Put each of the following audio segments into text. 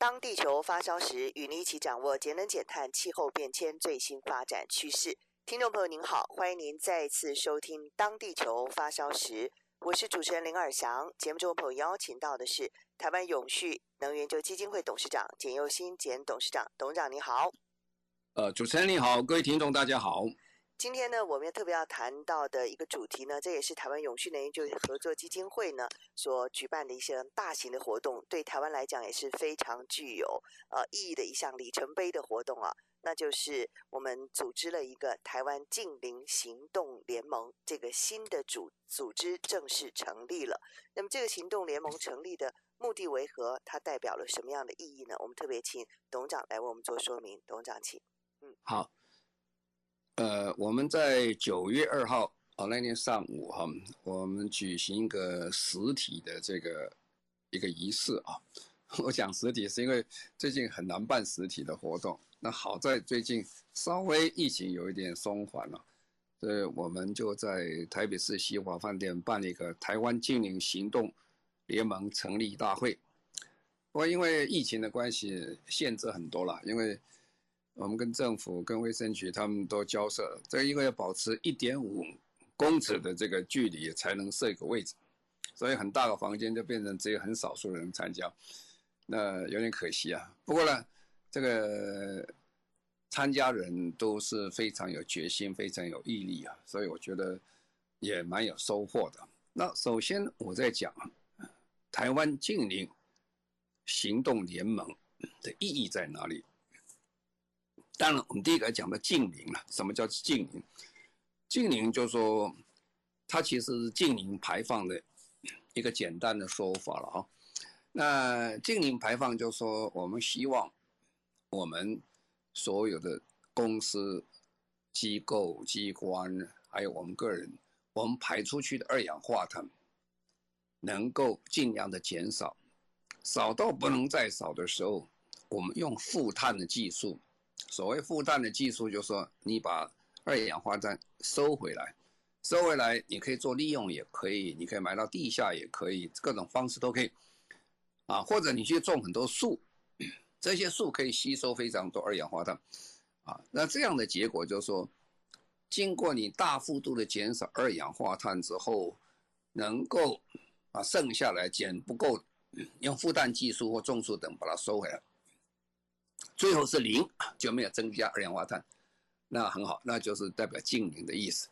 当地球发烧时，与您一起掌握节能减碳、气候变迁最新发展趋势。听众朋友您好，欢迎您再次收听《当地球发烧时》，我是主持人林尔祥。节目中朋友邀请到的是台湾永续能源研究基金会董事长简佑新简董事长，董事长你好。呃，主持人你好，各位听众大家好。今天呢，我们特别要谈到的一个主题呢，这也是台湾永续能源研究合作基金会呢所举办的一些大型的活动，对台湾来讲也是非常具有呃意义的一项里程碑的活动啊，那就是我们组织了一个台湾近邻行动联盟，这个新的组组织正式成立了。那么这个行动联盟成立的目的为何？它代表了什么样的意义呢？我们特别请董事长来为我们做说明。董事长，请。嗯，好。呃，我们在九月二号哦，那天上午哈，我们举行一个实体的这个一个仪式啊。我讲实体是因为最近很难办实体的活动，那好在最近稍微疫情有一点松缓了，所以我们就在台北市西华饭店办了一个台湾净零行动联盟成立大会。不过因为疫情的关系，限制很多了，因为。我们跟政府、跟卫生局，他们都交涉了，这个因为要保持一点五公尺的这个距离，才能设一个位置，所以很大的房间就变成只有很少数人参加，那有点可惜啊。不过呢，这个参加人都是非常有决心、非常有毅力啊，所以我觉得也蛮有收获的。那首先我在讲台湾近邻行动联盟的意义在哪里？当然，我们第一个讲的净零了。什么叫净零？净零就是说，它其实是净零排放的一个简单的说法了啊。那净零排放就是说，我们希望我们所有的公司、机构、机关，还有我们个人，我们排出去的二氧化碳能够尽量的减少，少到不能再少的时候，我们用负碳的技术。所谓负碳的技术，就是说你把二氧化碳收回来，收回来你可以做利用，也可以，你可以埋到地下，也可以，各种方式都可以，啊，或者你去种很多树，这些树可以吸收非常多二氧化碳，啊，那这样的结果就是说，经过你大幅度的减少二氧化碳之后，能够啊剩下来减不够，用负碳技术或种树等把它收回来。最后是零，就没有增加二氧化碳，那很好，那就是代表净零的意思。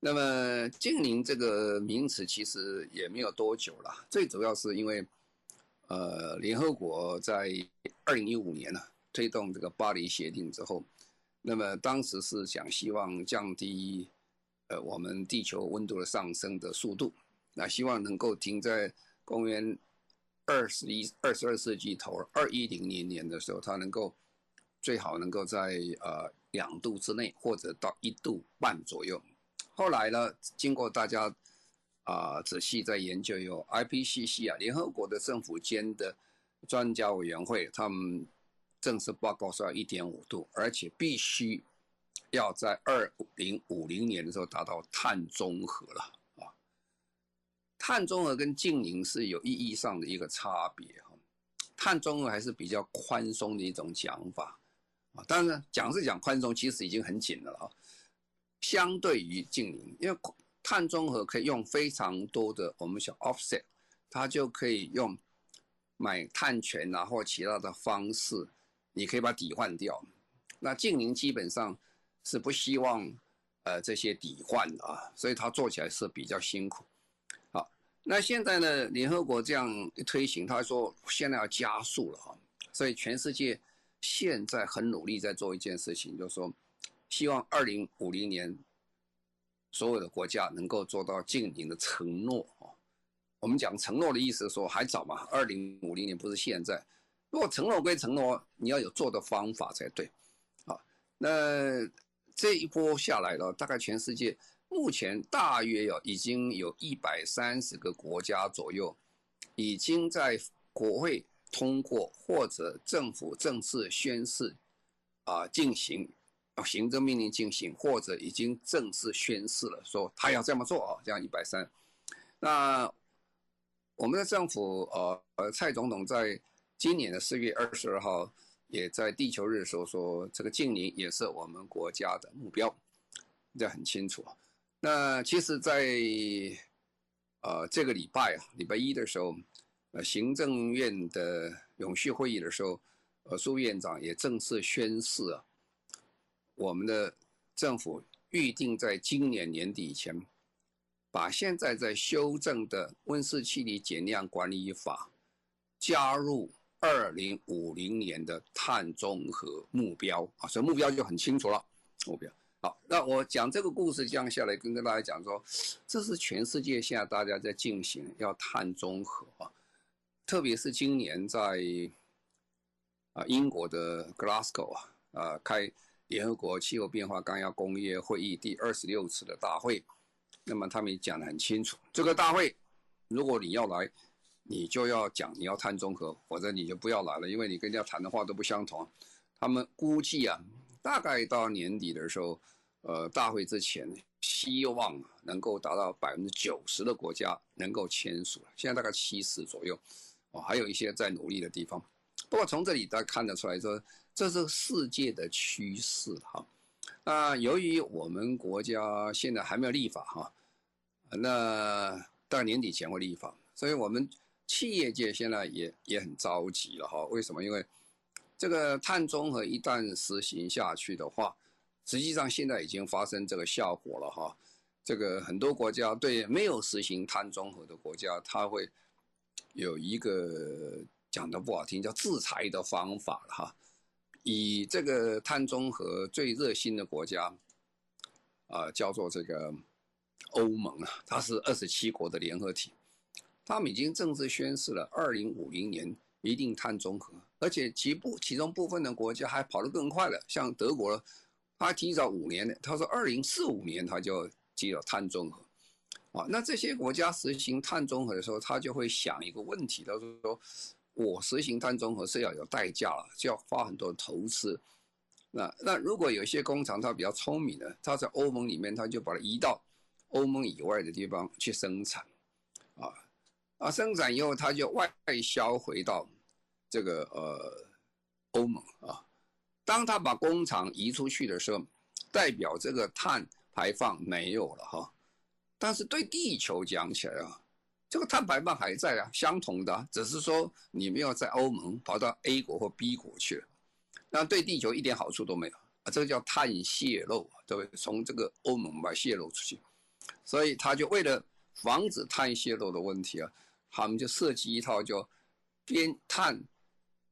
那么净零这个名词其实也没有多久了，最主要是因为，呃，联合国在二零一五年呢推动这个巴黎协定之后，那么当时是想希望降低，呃，我们地球温度的上升的速度，那希望能够停在公元。二十一、二十二世纪头，二一零零年的时候，它能够最好能够在呃两度之内，或者到一度半左右。后来呢，经过大家啊、仔细在研究，有 IPCC 啊，联合国的政府间的专家委员会，他们正式报告说要一点五度，而且必须要在二零五零年的时候达到碳中和了。碳中和跟净零是有意义上的一个差别哈，碳中和还是比较宽松的一种讲法啊，当然讲是讲宽松，其实已经很紧了啊。相对于净零，因为碳中和可以用非常多的我们叫 offset，它就可以用买碳权啊或其他的方式，你可以把抵换掉。那净零基本上是不希望呃这些抵换的啊，所以它做起来是比较辛苦。那现在呢？联合国这样一推行，他说现在要加速了哈，所以全世界现在很努力在做一件事情，就是说希望二零五零年所有的国家能够做到净零的承诺。我们讲承诺的意思说还早嘛，二零五零年不是现在，如果承诺归承诺，你要有做的方法才对。啊，那这一波下来了，大概全世界目前大约有已经有一百三十个国家左右，已经在国会通过或者政府正式宣誓啊进行。行政命令进行，或者已经正式宣誓了，说他要这么做啊，这样一百三。那我们的政府，呃呃，蔡总统在今年的四月二十二号，也在地球日说说，这个净零也是我们国家的目标，这很清楚。那其实在，在呃这个礼拜啊，礼拜一的时候，呃，行政院的永续会议的时候，呃，苏院长也正式宣示啊。我们的政府预定在今年年底以前，把现在在修正的温室气体减量管理法加入二零五零年的碳中和目标啊，所以目标就很清楚了。目标好，那我讲这个故事这样下来，跟跟大家讲说，这是全世界现在大家在进行要碳中和啊，特别是今年在啊英国的 Glasgow 啊啊开。联合国气候变化纲要工业会议第二十六次的大会，那么他们也讲得很清楚，这个大会如果你要来，你就要讲你要碳中和，否则你就不要来了，因为你跟人家谈的话都不相同。他们估计啊，大概到年底的时候，呃，大会之前希望能够达到百分之九十的国家能够签署，现在大概七十左右，哦，还有一些在努力的地方。不过从这里大家看得出来说。这是世界的趋势哈，那由于我们国家现在还没有立法哈，那到年底前会立法，所以我们企业界现在也也很着急了哈。为什么？因为这个碳中和一旦实行下去的话，实际上现在已经发生这个效果了哈。这个很多国家对没有实行碳中和的国家，它会有一个讲的不好听叫制裁的方法了哈。以这个碳中和最热心的国家，啊、叫做这个欧盟啊，它是二十七国的联合体，他们已经正式宣示了二零五零年一定碳中和，而且其部其中部分的国家还跑得更快了，像德国，他提早五年的，他说二零四五年他就进入碳中和，啊，那这些国家实行碳中和的时候，他就会想一个问题，他说。我实行碳中和是要有代价了，就要花很多投资。那那如果有些工厂它比较聪明的，它在欧盟里面，它就把它移到欧盟以外的地方去生产，啊啊，生产以后它就外销回到这个呃欧盟啊。当他把工厂移出去的时候，代表这个碳排放没有了哈。但是对地球讲起来啊。这个碳排放还在啊，相同的，只是说你没有在欧盟跑到 A 国或 B 国去了，那对地球一点好处都没有啊，这个叫碳泄漏，对不对？从这个欧盟把泄漏出去，所以他就为了防止碳泄漏的问题啊，他们就设计一套叫边碳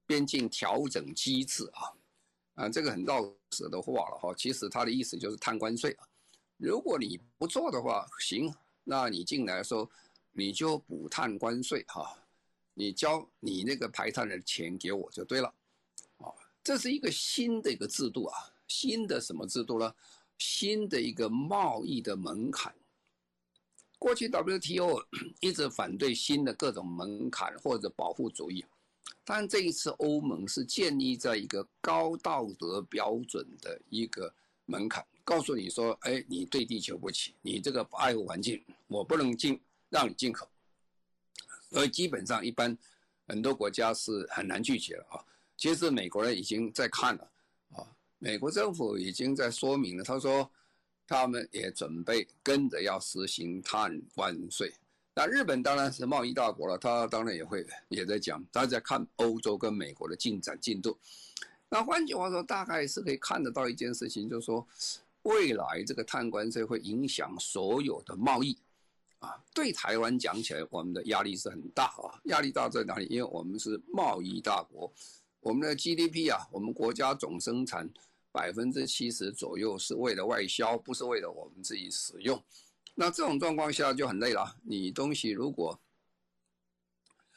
边境调整机制啊，啊，这个很绕舌的话了哈，其实他的意思就是碳关税啊，如果你不做的话，行，那你进来的时候。你就补碳关税哈，你交你那个排碳的钱给我就对了，啊，这是一个新的一个制度啊，新的什么制度呢？新的一个贸易的门槛。过去 WTO 一直反对新的各种门槛或者保护主义，但这一次欧盟是建立在一个高道德标准的一个门槛，告诉你说，哎，你对地球不起，你这个不爱护环境，我不能进。让你进口，所以基本上一般很多国家是很难拒绝了啊。其实美国人已经在看了啊，美国政府已经在说明了，他说他们也准备跟着要实行碳关税。那日本当然是贸易大国了，他当然也会也在讲，他在看欧洲跟美国的进展进度。那换句话说，大概是可以看得到一件事情，就是说未来这个碳关税会影响所有的贸易。啊，对台湾讲起来，我们的压力是很大啊。压力大在哪里？因为我们是贸易大国，我们的 GDP 啊，我们国家总生产百分之七十左右是为了外销，不是为了我们自己使用。那这种状况下就很累了。你东西如果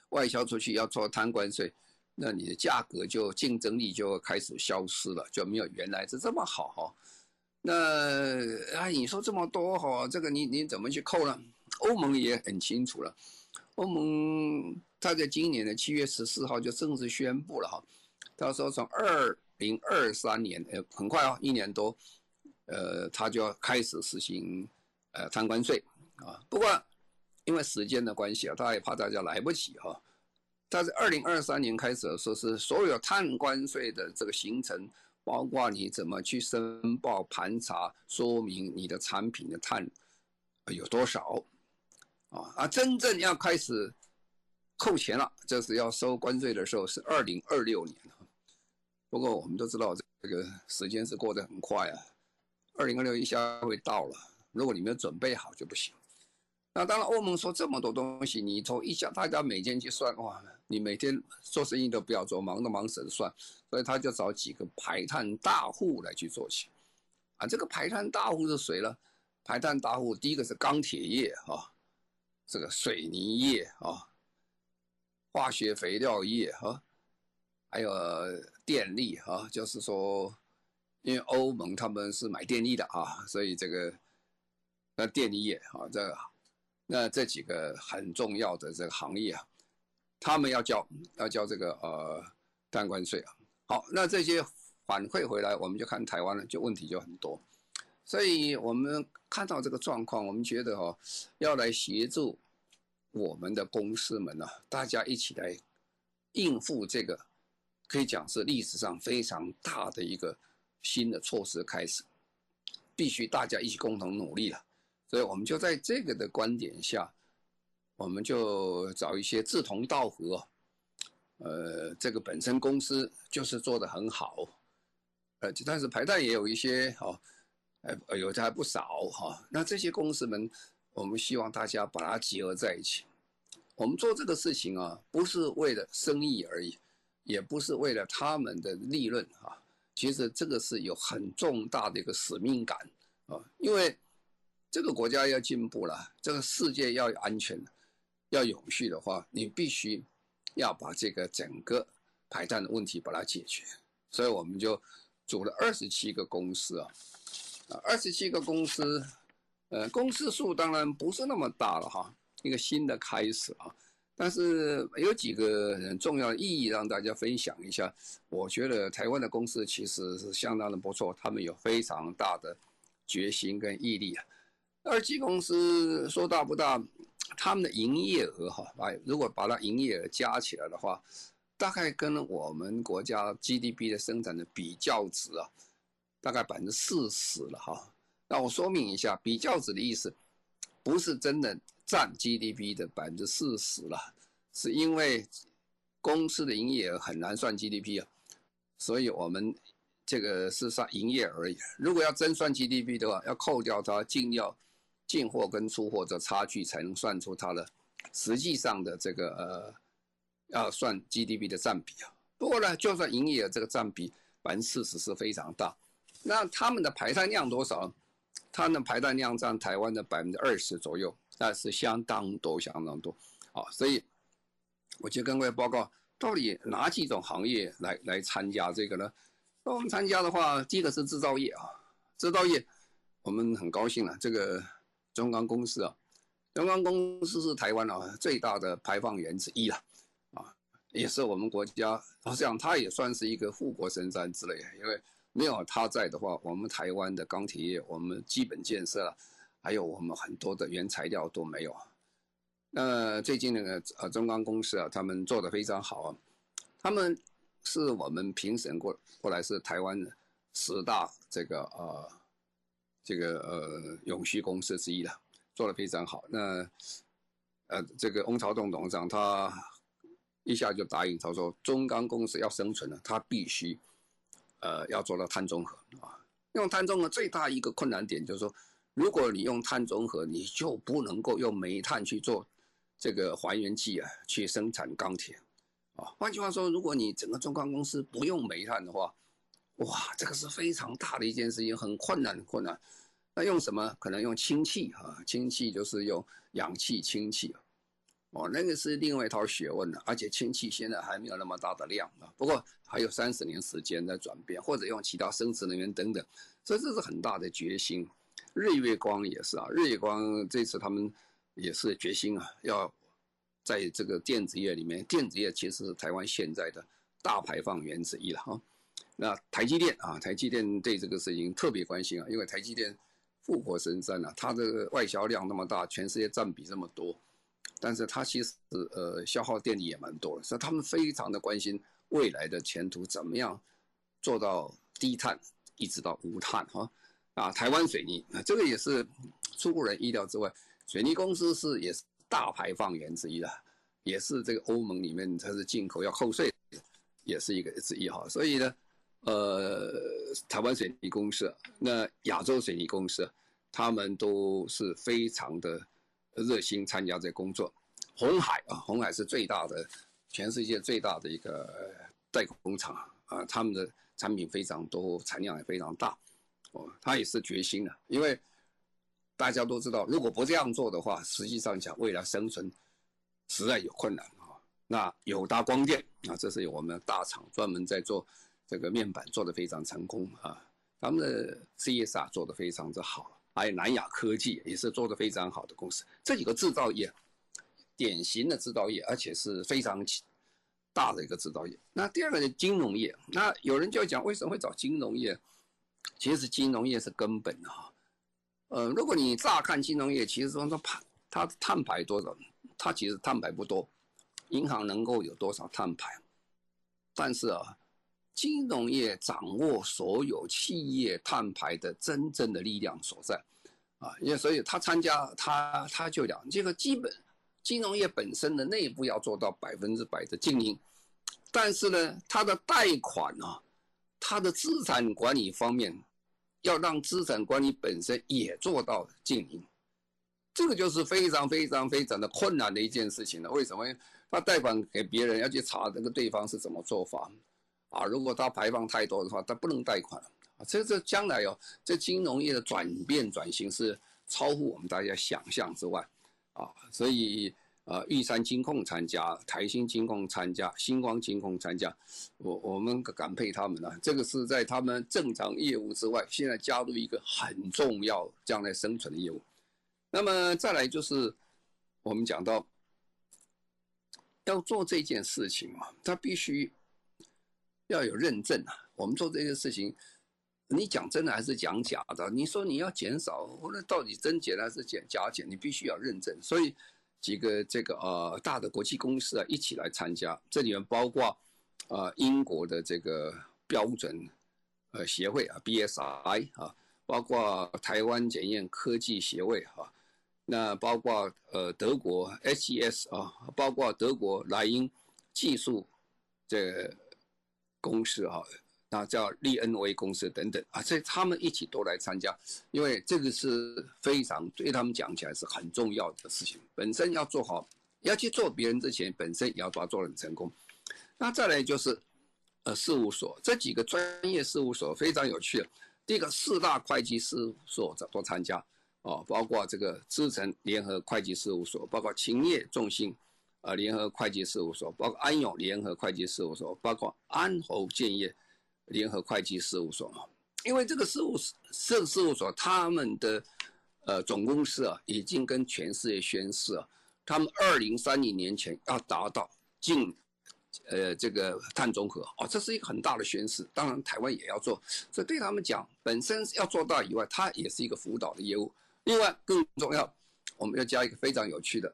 外销出去要做贪官税，那你的价格就竞争力就开始消失了，就没有原来是这么好哈。那啊，你说这么多哈，这个你你怎么去扣呢？欧盟也很清楚了，欧盟他在今年的七月十四号就正式宣布了哈，他说从二零二三年，呃，很快啊，一年多，呃，他就要开始实行呃碳关税啊。不过因为时间的关系啊，他也怕大家来不及哈。他在二零二三年开始说是所有碳关税的这个行程，包括你怎么去申报盘查，说明你的产品的碳有多少。啊啊！真正要开始扣钱了，就是要收关税的时候是二零二六年。不过我们都知道，这个时间是过得很快啊，二零二六一下会到了。如果你没有准备好就不行。那当然，欧盟说这么多东西，你从一下大家每天去算，哇，你每天做生意都不要做，忙都忙死了算。所以他就找几个排碳大户来去做起。啊，这个排碳大户是谁呢？排碳大户第一个是钢铁业啊。这个水泥业啊，化学肥料业啊，还有电力啊，就是说，因为欧盟他们是买电力的啊，所以这个那电力业啊，这那这几个很重要的这个行业啊，他们要交要交这个呃碳关税啊。好，那这些反馈回来，我们就看台湾了，就问题就很多。所以我们看到这个状况，我们觉得哈，要来协助我们的公司们呢，大家一起来应付这个，可以讲是历史上非常大的一个新的措施开始，必须大家一起共同努力了。所以我们就在这个的观点下，我们就找一些志同道合，呃，这个本身公司就是做得很好，呃，但是排碳也有一些哦。呃，有的还不少哈。那这些公司们，我们希望大家把它集合在一起。我们做这个事情啊，不是为了生意而已，也不是为了他们的利润啊。其实这个是有很重大的一个使命感啊，因为这个国家要进步了，这个世界要安全、要有序的话，你必须要把这个整个排碳的问题把它解决。所以我们就组了二十七个公司啊。二十七个公司，呃，公司数当然不是那么大了哈，一个新的开始啊。但是有几个很重要的意义让大家分享一下。我觉得台湾的公司其实是相当的不错，他们有非常大的决心跟毅力啊。二级公司说大不大，他们的营业额哈，哎，如果把它营业额加起来的话，大概跟我们国家 GDP 的生产的比较值啊。大概百分之四十了哈，那我说明一下，比较值的意思，不是真的占 GDP 的百分之四十了，是因为公司的营业额很难算 GDP 啊，所以我们这个是算营业而已。如果要真算 GDP 的话，要扣掉它净要、进货跟出货的差距，才能算出它的实际上的这个呃，要算 GDP 的占比啊。不过呢，就算营业额这个占比百分之四十是非常大。那他们的排碳量多少？他的排碳量占台湾的百分之二十左右，那是相当多，相当多。啊，所以我就跟各位报告，到底哪几种行业来来参加这个呢？那我们参加的话，第一个是制造业啊，制造业我们很高兴了，这个中钢公司啊，中钢公司是台湾啊最大的排放源之一了，啊，也是我们国家，好像它也算是一个护国神山之类，因为。没有他在的话，我们台湾的钢铁业，我们基本建设啊，还有我们很多的原材料都没有。那最近那个呃中钢公司啊，他们做得非常好啊，他们是我们评审过过来是台湾十大这个呃这个呃永续公司之一了，做得非常好。那呃这个翁朝栋董事长他一下就答应，他说中钢公司要生存了，他必须。呃，要做到碳中和啊！用碳中和最大一个困难点就是说，如果你用碳中和，你就不能够用煤炭去做这个还原剂啊，去生产钢铁啊。换句话说，如果你整个中钢公司不用煤炭的话，哇，这个是非常大的一件事情，很困难，很困难。那用什么？可能用氢气啊，氢气就是用氧气氢气。哦，那个是另外一套学问了，而且氢气现在还没有那么大的量啊。不过还有三十年时间在转变，或者用其他生殖能源等等，所以这是很大的决心。日月光也是啊，日月光这次他们也是决心啊，要在这个电子业里面，电子业其实是台湾现在的大排放源之一了哈。那台积电啊，台积电对这个事情特别关心啊，因为台积电富国神山啊，它这个外销量那么大，全世界占比这么多。但是它其实呃消耗电力也蛮多的，所以他们非常的关心未来的前途怎么样做到低碳一直到无碳哈啊，台湾水泥啊，这个也是出乎人意料之外，水泥公司是也是大排放源之一的，也是这个欧盟里面它是进口要扣税，也是一个之一哈，所以呢呃台湾水泥公司那亚洲水泥公司他们都是非常的。热心参加这工作，红海啊，红海是最大的，全世界最大的一个代工厂啊，他们的产品非常多，产量也非常大，哦，他也是决心的，因为大家都知道，如果不这样做的话，实际上讲未来生存实在有困难啊。那友达光电啊，这是我们大厂，专门在做这个面板，做得非常成功啊，他们的 CSR 做得非常之好。还有南亚科技也是做得非常好的公司，这几个制造业，典型的制造业，而且是非常大的一个制造业。那第二个是金融业，那有人就讲为什么会找金融业？其实金融业是根本哈。呃，如果你乍看金融业，其实说它排它碳排多少，它其实碳排不多，银行能够有多少碳排？但是啊。金融业掌握所有企业碳排的真正的力量所在，啊，因为所以他参加他他就讲这个基本金融业本身的内部要做到百分之百的经营，但是呢，他的贷款啊，他的资产管理方面要让资产管理本身也做到经营，这个就是非常非常非常的困难的一件事情了。为什么？他贷款给别人要去查这个对方是怎么做法。啊，如果它排放太多的话，它不能贷款啊。这这将来哦，这金融业的转变转型是超乎我们大家想象之外啊。所以呃，玉山金控参加，台新金控参加，星光金控参加，我我们感佩他们啊。这个是在他们正常业务之外，现在加入一个很重要将来生存的业务。那么再来就是我们讲到要做这件事情嘛，他必须。要有认证啊！我们做这些事情，你讲真的还是讲假的？你说你要减少，或者到底真减还是减假减？你必须要认证。所以几个这个呃大的国际公司啊一起来参加，这里面包括呃英国的这个标准呃协会啊 BSI 啊，包括台湾检验科技协会啊，那包括呃德国 SES 啊，包括德国莱茵技术这。公司哈，那叫利恩威公司等等啊，所以他们一起都来参加，因为这个是非常对他们讲起来是很重要的事情。本身要做好，要去做别人之前，本身也要把它做得很成功。那再来就是，呃，事务所这几个专业事务所非常有趣。第一个四大会计事务所都参加哦，包括这个资诚联合会计事务所，包括勤业众信。呃，联合会计事务所，包括安永联合会计事务所，包括安侯建业联合会计事务所嘛。因为这个事务事事务所，他们的呃总公司啊，已经跟全世界宣誓啊，他们二零三零年前要达到净呃这个碳中和哦，这是一个很大的宣誓。当然，台湾也要做，所以对他们讲，本身要做到以外，它也是一个辅导的业务。另外，更重要，我们要加一个非常有趣的。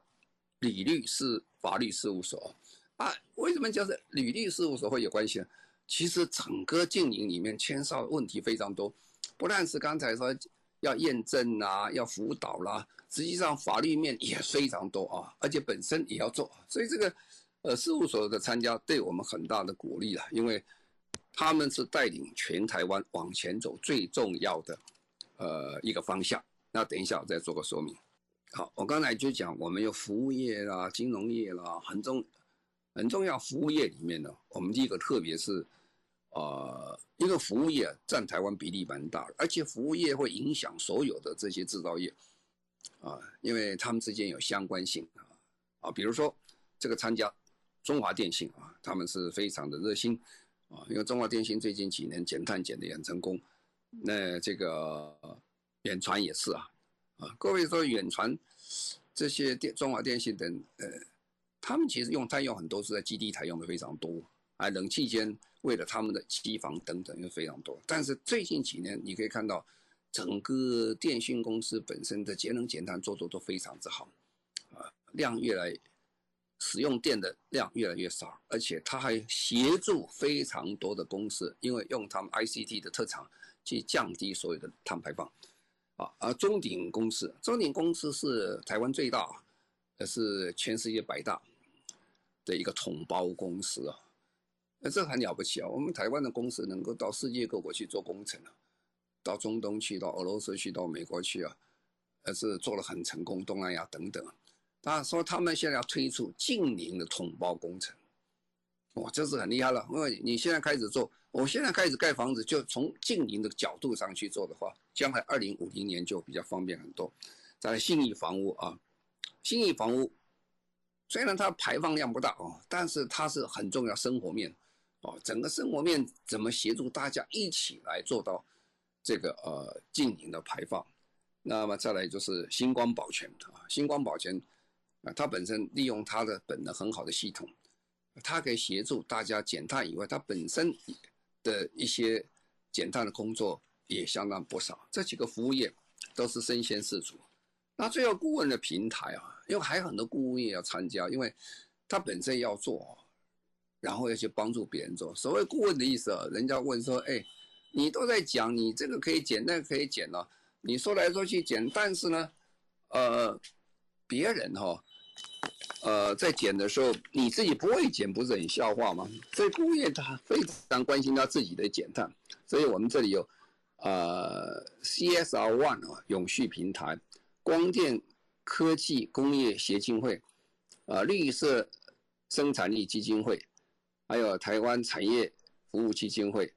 李律师法律事务所啊，为什么叫做李律事务所会有关系呢？其实整个经营里面牵涉问题非常多，不但是刚才说要验证啊，要辅导啦、实际上法律面也非常多啊，而且本身也要做，所以这个呃事务所的参加对我们很大的鼓励了，因为他们是带领全台湾往前走最重要的呃一个方向。那等一下我再做个说明。好，我刚才就讲，我们有服务业啦、金融业啦，很重很重要。服务业里面呢，我们第一个特别是，呃，一个服务业占台湾比例蛮大的，而且服务业会影响所有的这些制造业，啊，因为他们之间有相关性啊，啊，比如说这个参加中华电信啊，他们是非常的热心啊，因为中华电信最近几年减碳减的也很成功，那这个远传也是啊，啊，各位说远传这些电中华电信等呃，他们其实用碳用很多是在基地台用的非常多，啊，冷气间为了他们的机房等等又非常多，但是最近几年你可以看到。整个电信公司本身的节能减碳做做都非常之好，啊，量越来使用电的量越来越少，而且它还协助非常多的公司，因为用他们 ICT 的特长去降低所有的碳排放，啊，而中鼎公司，中鼎公司是台湾最大，也是全世界百大的一个统包公司啊，那这很了不起啊，我们台湾的公司能够到世界各国去做工程啊。到中东去，到俄罗斯去，到美国去啊，而是做了很成功，东南亚等等。他说他们现在要推出近邻的统包工程，哇，这是很厉害了。因为你现在开始做，我现在开始盖房子，就从净零的角度上去做的话，将来二零五零年就比较方便很多。在信义房屋啊，信义房屋虽然它排放量不大哦，但是它是很重要生活面哦，整个生活面怎么协助大家一起来做到？这个呃净零的排放，那么再来就是星光保全啊，星光保全啊，它本身利用它的本能很好的系统，它可以协助大家减碳以外，它本身的一些简单的工作也相当不少。这几个服务业都是身先士卒。那最后顾问的平台啊，因为还有很多顾问业要参加，因为他本身要做，然后要去帮助别人做。所谓顾问的意思啊，人家问说，哎。你都在讲，你这个可以减，那个可以减了。你说来说去减，但是呢，呃，别人哈、哦，呃，在减的时候，你自己不会减，不是很笑话吗？所以工业他非常关心他自己的减碳，所以我们这里有呃 CSR One 啊，永续平台，光电科技工业协进会，啊、呃，绿色生产力基金会，还有台湾产业服务基金会。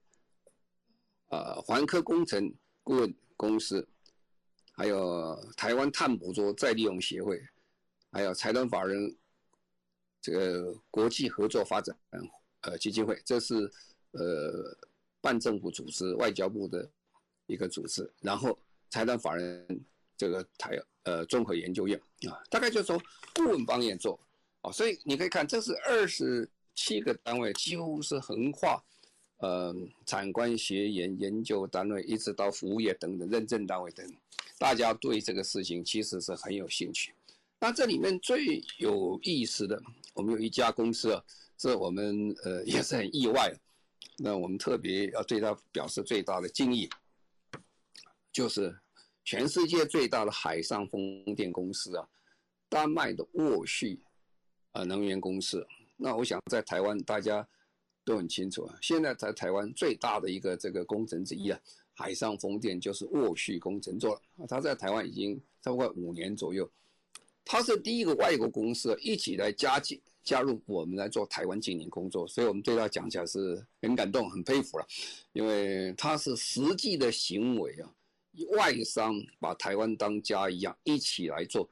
呃，环科工程顾问公司，还有台湾碳捕捉再利用协会，还有财团法人这个国际合作发展呃基金会，这是呃半政府组织，外交部的一个组织。然后财团法人这个台呃综合研究院啊，大概就是说顾问方面做啊，所以你可以看，这是二十七个单位，几乎是横跨。呃，产官学研研究单位，一直到服务业等等认证单位等，大家对这个事情其实是很有兴趣。那这里面最有意思的，我们有一家公司啊，是我们呃也是很意外，那我们特别要对他表示最大的敬意，就是全世界最大的海上风电公司啊，丹麦的沃旭啊能源公司。那我想在台湾大家。都很清楚啊，现在在台湾最大的一个这个工程之一啊，海上风电就是沃旭工程做了，他在台湾已经超过五年左右，他是第一个外国公司一起来加进加入我们来做台湾经营工作，所以我们对他讲起来是很感动、很佩服了，因为他是实际的行为啊，外商把台湾当家一样一起来做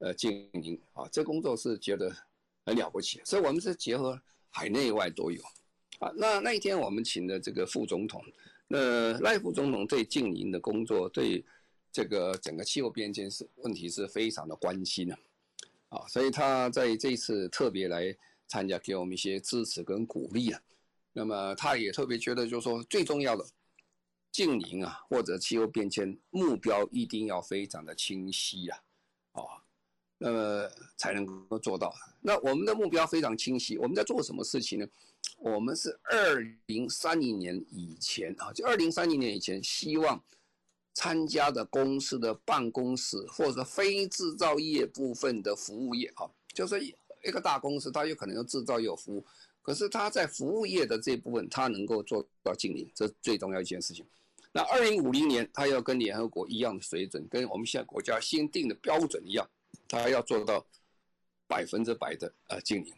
呃经营啊，这工作是觉得很了不起，所以我们是结合海内外都有。啊，那那一天我们请的这个副总统，那赖副总统对经营的工作，对这个整个气候变迁是问题是非常的关心的，啊，所以他在这一次特别来参加，给我们一些支持跟鼓励啊。那么他也特别觉得，就是说最重要的净零啊，或者气候变迁目标一定要非常的清晰啊，啊，那么才能够做到。那我们的目标非常清晰，我们在做什么事情呢？我们是二零三零年以前啊，就二零三零年以前，希望参加的公司的办公室或者非制造业部分的服务业啊，就是一个大公司，它有可能有制造业服务，可是它在服务业的这部分，它能够做到净零，这是最重要一件事情。那二零五零年，它要跟联合国一样的水准，跟我们现在国家新定的标准一样，它要做到百分之百的呃净零。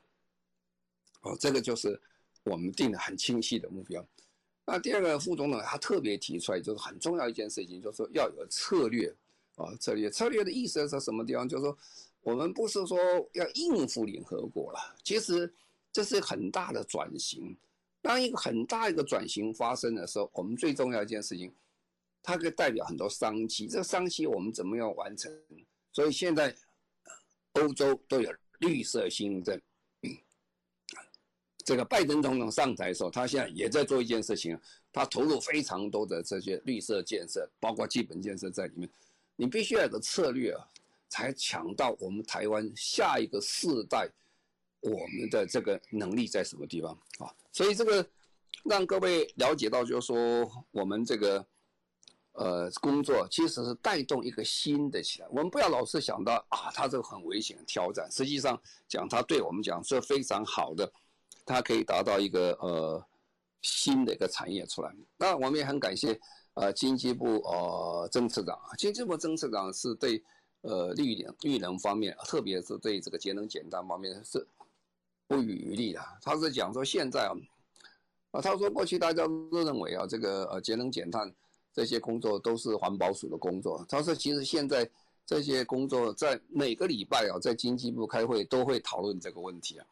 哦，这个就是。我们定的很清晰的目标。那第二个副总统他特别提出来，就是很重要一件事情，就是说要有策略啊，策略策略的意思是什么地方？就是说我们不是说要应付联合国了，其实这是很大的转型。当一个很大一个转型发生的时候，我们最重要一件事情，它可以代表很多商机。这个商机我们怎么样完成？所以现在欧洲都有绿色新政。这个拜登总统上台的时候，他现在也在做一件事情，他投入非常多的这些绿色建设，包括基本建设在里面。你必须要有个策略啊，才抢到我们台湾下一个世代，我们的这个能力在什么地方啊？所以这个让各位了解到，就是说我们这个呃工作其实是带动一个新的起来。我们不要老是想到啊，它这个很危险挑战，实际上讲它对我们讲是非常好的。它可以达到一个呃新的一个产业出来。那我们也很感谢呃经济部呃曾次长，经济部曾次长是对呃绿能绿能方面，特别是对这个节能减碳方面是不遗余力的。他是讲说现在啊啊，他说过去大家都认为啊这个呃节能减碳这些工作都是环保署的工作。他说其实现在这些工作在每个礼拜啊在经济部开会都会讨论这个问题啊。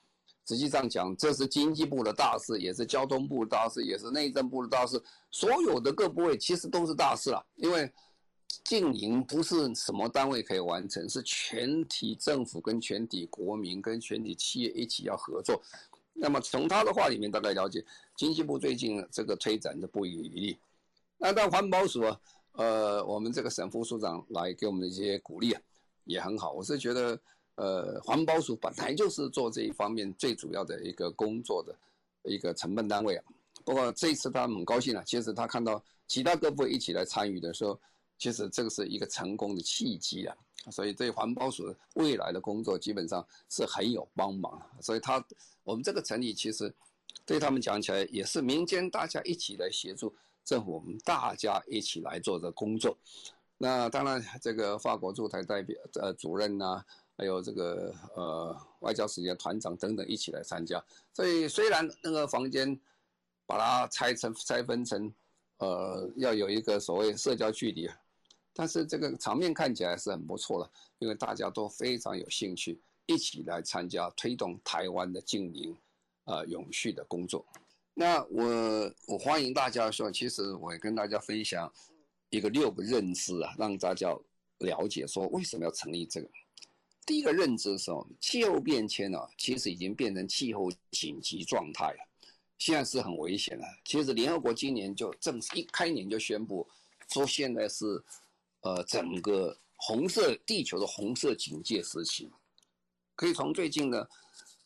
实际上讲，这是经济部的大事，也是交通部的大事，也是内政部的大事。所有的各部位其实都是大事啊，因为经营不是什么单位可以完成，是全体政府跟全体国民跟全体企业一起要合作。那么从他的话里面大概了解，经济部最近这个推展的不遗余力。那到环保署啊，呃，我们这个沈副署长来给我们的一些鼓励啊，也很好。我是觉得。呃，环保署本来就是做这一方面最主要的一个工作的一个承办单位啊。不过这一次他很高兴啊，其实他看到其他各部一起来参与的时候，其实这个是一个成功的契机啊。所以对环保署未来的工作基本上是很有帮忙。所以他我们这个成立其实对他们讲起来也是民间大家一起来协助政府，我们大家一起来做的工作。那当然，这个法国驻台代表呃主任呐、啊。还有这个呃外交使节团长等等一起来参加，所以虽然那个房间把它拆成拆分成呃要有一个所谓社交距离，但是这个场面看起来是很不错的，因为大家都非常有兴趣一起来参加推动台湾的经营呃永续的工作。那我我欢迎大家说，其实我也跟大家分享一个六个认知啊，让大家了解说为什么要成立这个。第一个认知是说，气候变迁呢，其实已经变成气候紧急状态了，现在是很危险了。其实联合国今年就正式一开年就宣布，说现在是，呃，整个红色地球的红色警戒时期，可以从最近的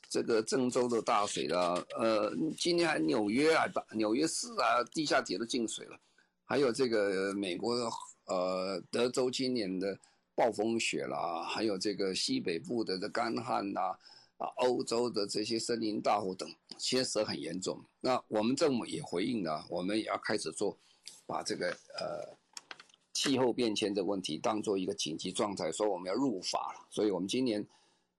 这个郑州的大水啦，呃，今年还纽约啊，纽约市啊，地下铁都进水了，还有这个美国的呃德州今年的。暴风雪啦，还有这个西北部的这干旱呐，啊，欧洲的这些森林大火等，其实很严重。那我们政府也回应了，我们也要开始做，把这个呃气候变迁的问题当做一个紧急状态，说我们要入法了。所以我们今年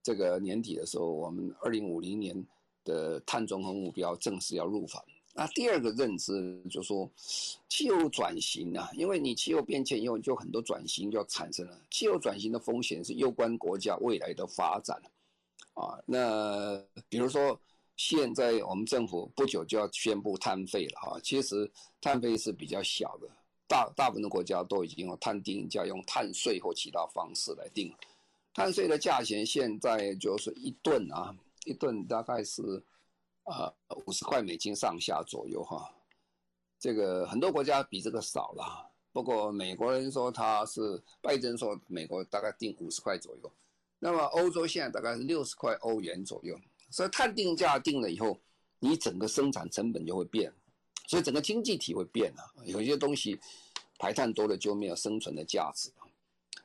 这个年底的时候，我们二零五零年的碳中和目标正式要入法。那第二个认知就是说，气候转型啊，因为你气候变迁以后，就很多转型就要产生了。气候转型的风险是攸关国家未来的发展，啊，那比如说现在我们政府不久就要宣布碳费了哈，其实碳费是比较小的，大大部分的国家都已经用碳定价，用碳税或其他方式来定。碳税的价钱现在就是一吨啊，一吨大概是。呃，五十块美金上下左右哈，这个很多国家比这个少了。不过美国人说他是拜登说美国大概定五十块左右，那么欧洲现在大概是六十块欧元左右。所以碳定价定了以后，你整个生产成本就会变，所以整个经济体会变了。有些东西排碳多了就没有生存的价值。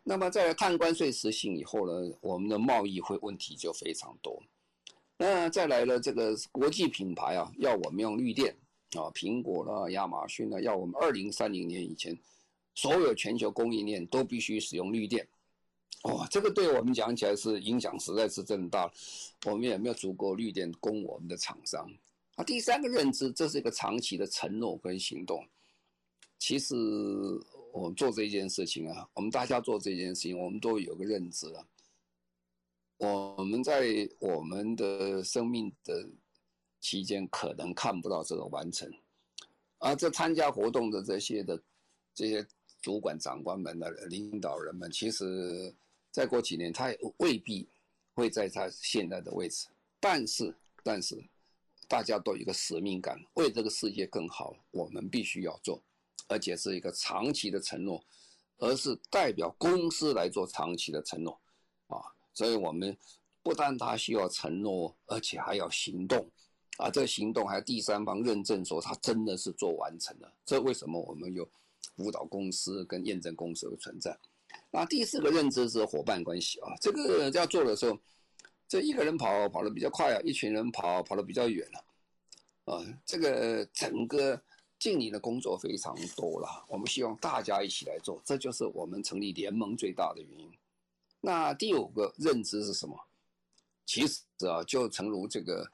那么在碳关税实行以后呢，我们的贸易会问题就非常多。那再来了，这个国际品牌啊，要我们用绿电啊，苹果啦、亚马逊呢，要我们二零三零年以前，所有全球供应链都必须使用绿电。哇，这个对我们讲起来是影响实在是真的大，我们也没有足够绿电供我们的厂商。啊，第三个认知，这是一个长期的承诺跟行动。其实我们做这件事情啊，我们大家做这件事情，我们都有个认知啊。我们在我们的生命的期间可能看不到这个完成，而这参加活动的这些的这些主管长官们的领导人们，其实再过几年他也未必会在他现在的位置，但是但是大家都有一个使命感，为这个世界更好，我们必须要做，而且是一个长期的承诺，而是代表公司来做长期的承诺，所以我们不但他需要承诺，而且还要行动，啊，这个行动还有第三方认证说他真的是做完成了。这为什么我们有辅导公司跟验证公司的存在？那第四个认知是伙伴关系啊，这个要做的时候，这一个人跑跑得比较快啊，一群人跑跑得比较远了，啊，这个整个经理的工作非常多了，我们希望大家一起来做，这就是我们成立联盟最大的原因。那第五个认知是什么？其实啊，就诚如这个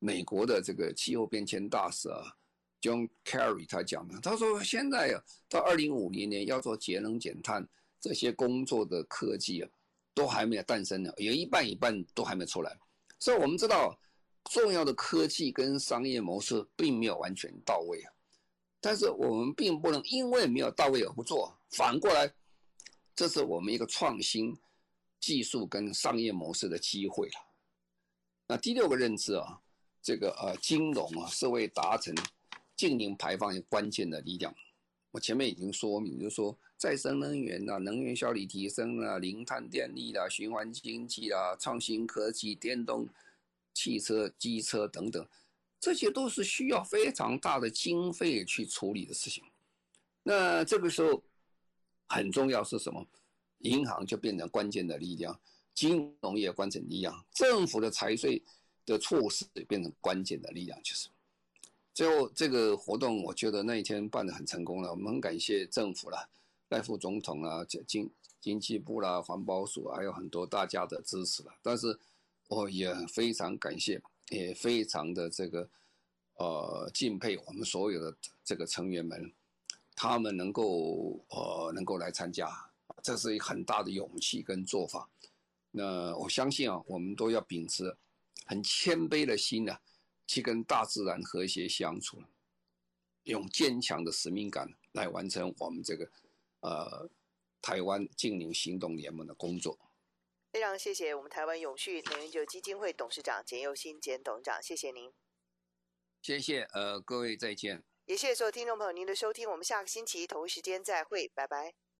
美国的这个气候变迁大使啊，John Kerry 他讲的，他说现在啊，到二零五零年要做节能减碳这些工作的科技啊，都还没有诞生呢，有一半一半都还没出来。所以我们知道，重要的科技跟商业模式并没有完全到位啊，但是我们并不能因为没有到位而不做，反过来，这是我们一个创新。技术跟商业模式的机会了。那第六个认知啊，这个呃金融啊是为达成净零排放一个关键的力量。我前面已经说明，就是说再生能源啊、能源效率提升啊、零碳电力啦、循环经济啦、创新科技、电动汽车、机车等等，这些都是需要非常大的经费去处理的事情。那这个时候很重要是什么？银行就变成关键的力量，金融业关键力量，政府的财税的措施也变成关键的力量。就是最后这个活动，我觉得那一天办得很成功了，我们很感谢政府啦，赖副总统啊，经经济部啦，环保署还有很多大家的支持了。但是我也非常感谢，也非常的这个呃敬佩我们所有的这个成员们，他们能够呃能够来参加。这是一个很大的勇气跟做法，那我相信啊，我们都要秉持很谦卑的心呢、啊，去跟大自然和谐相处，用坚强的使命感来完成我们这个呃台湾净零行动联盟的工作。非常谢谢我们台湾永续能源基金会董事长简佑新简董事长，谢谢您。谢谢呃各位再见。也谢谢所有听众朋友您的收听，我们下个星期同一时间再会，拜拜。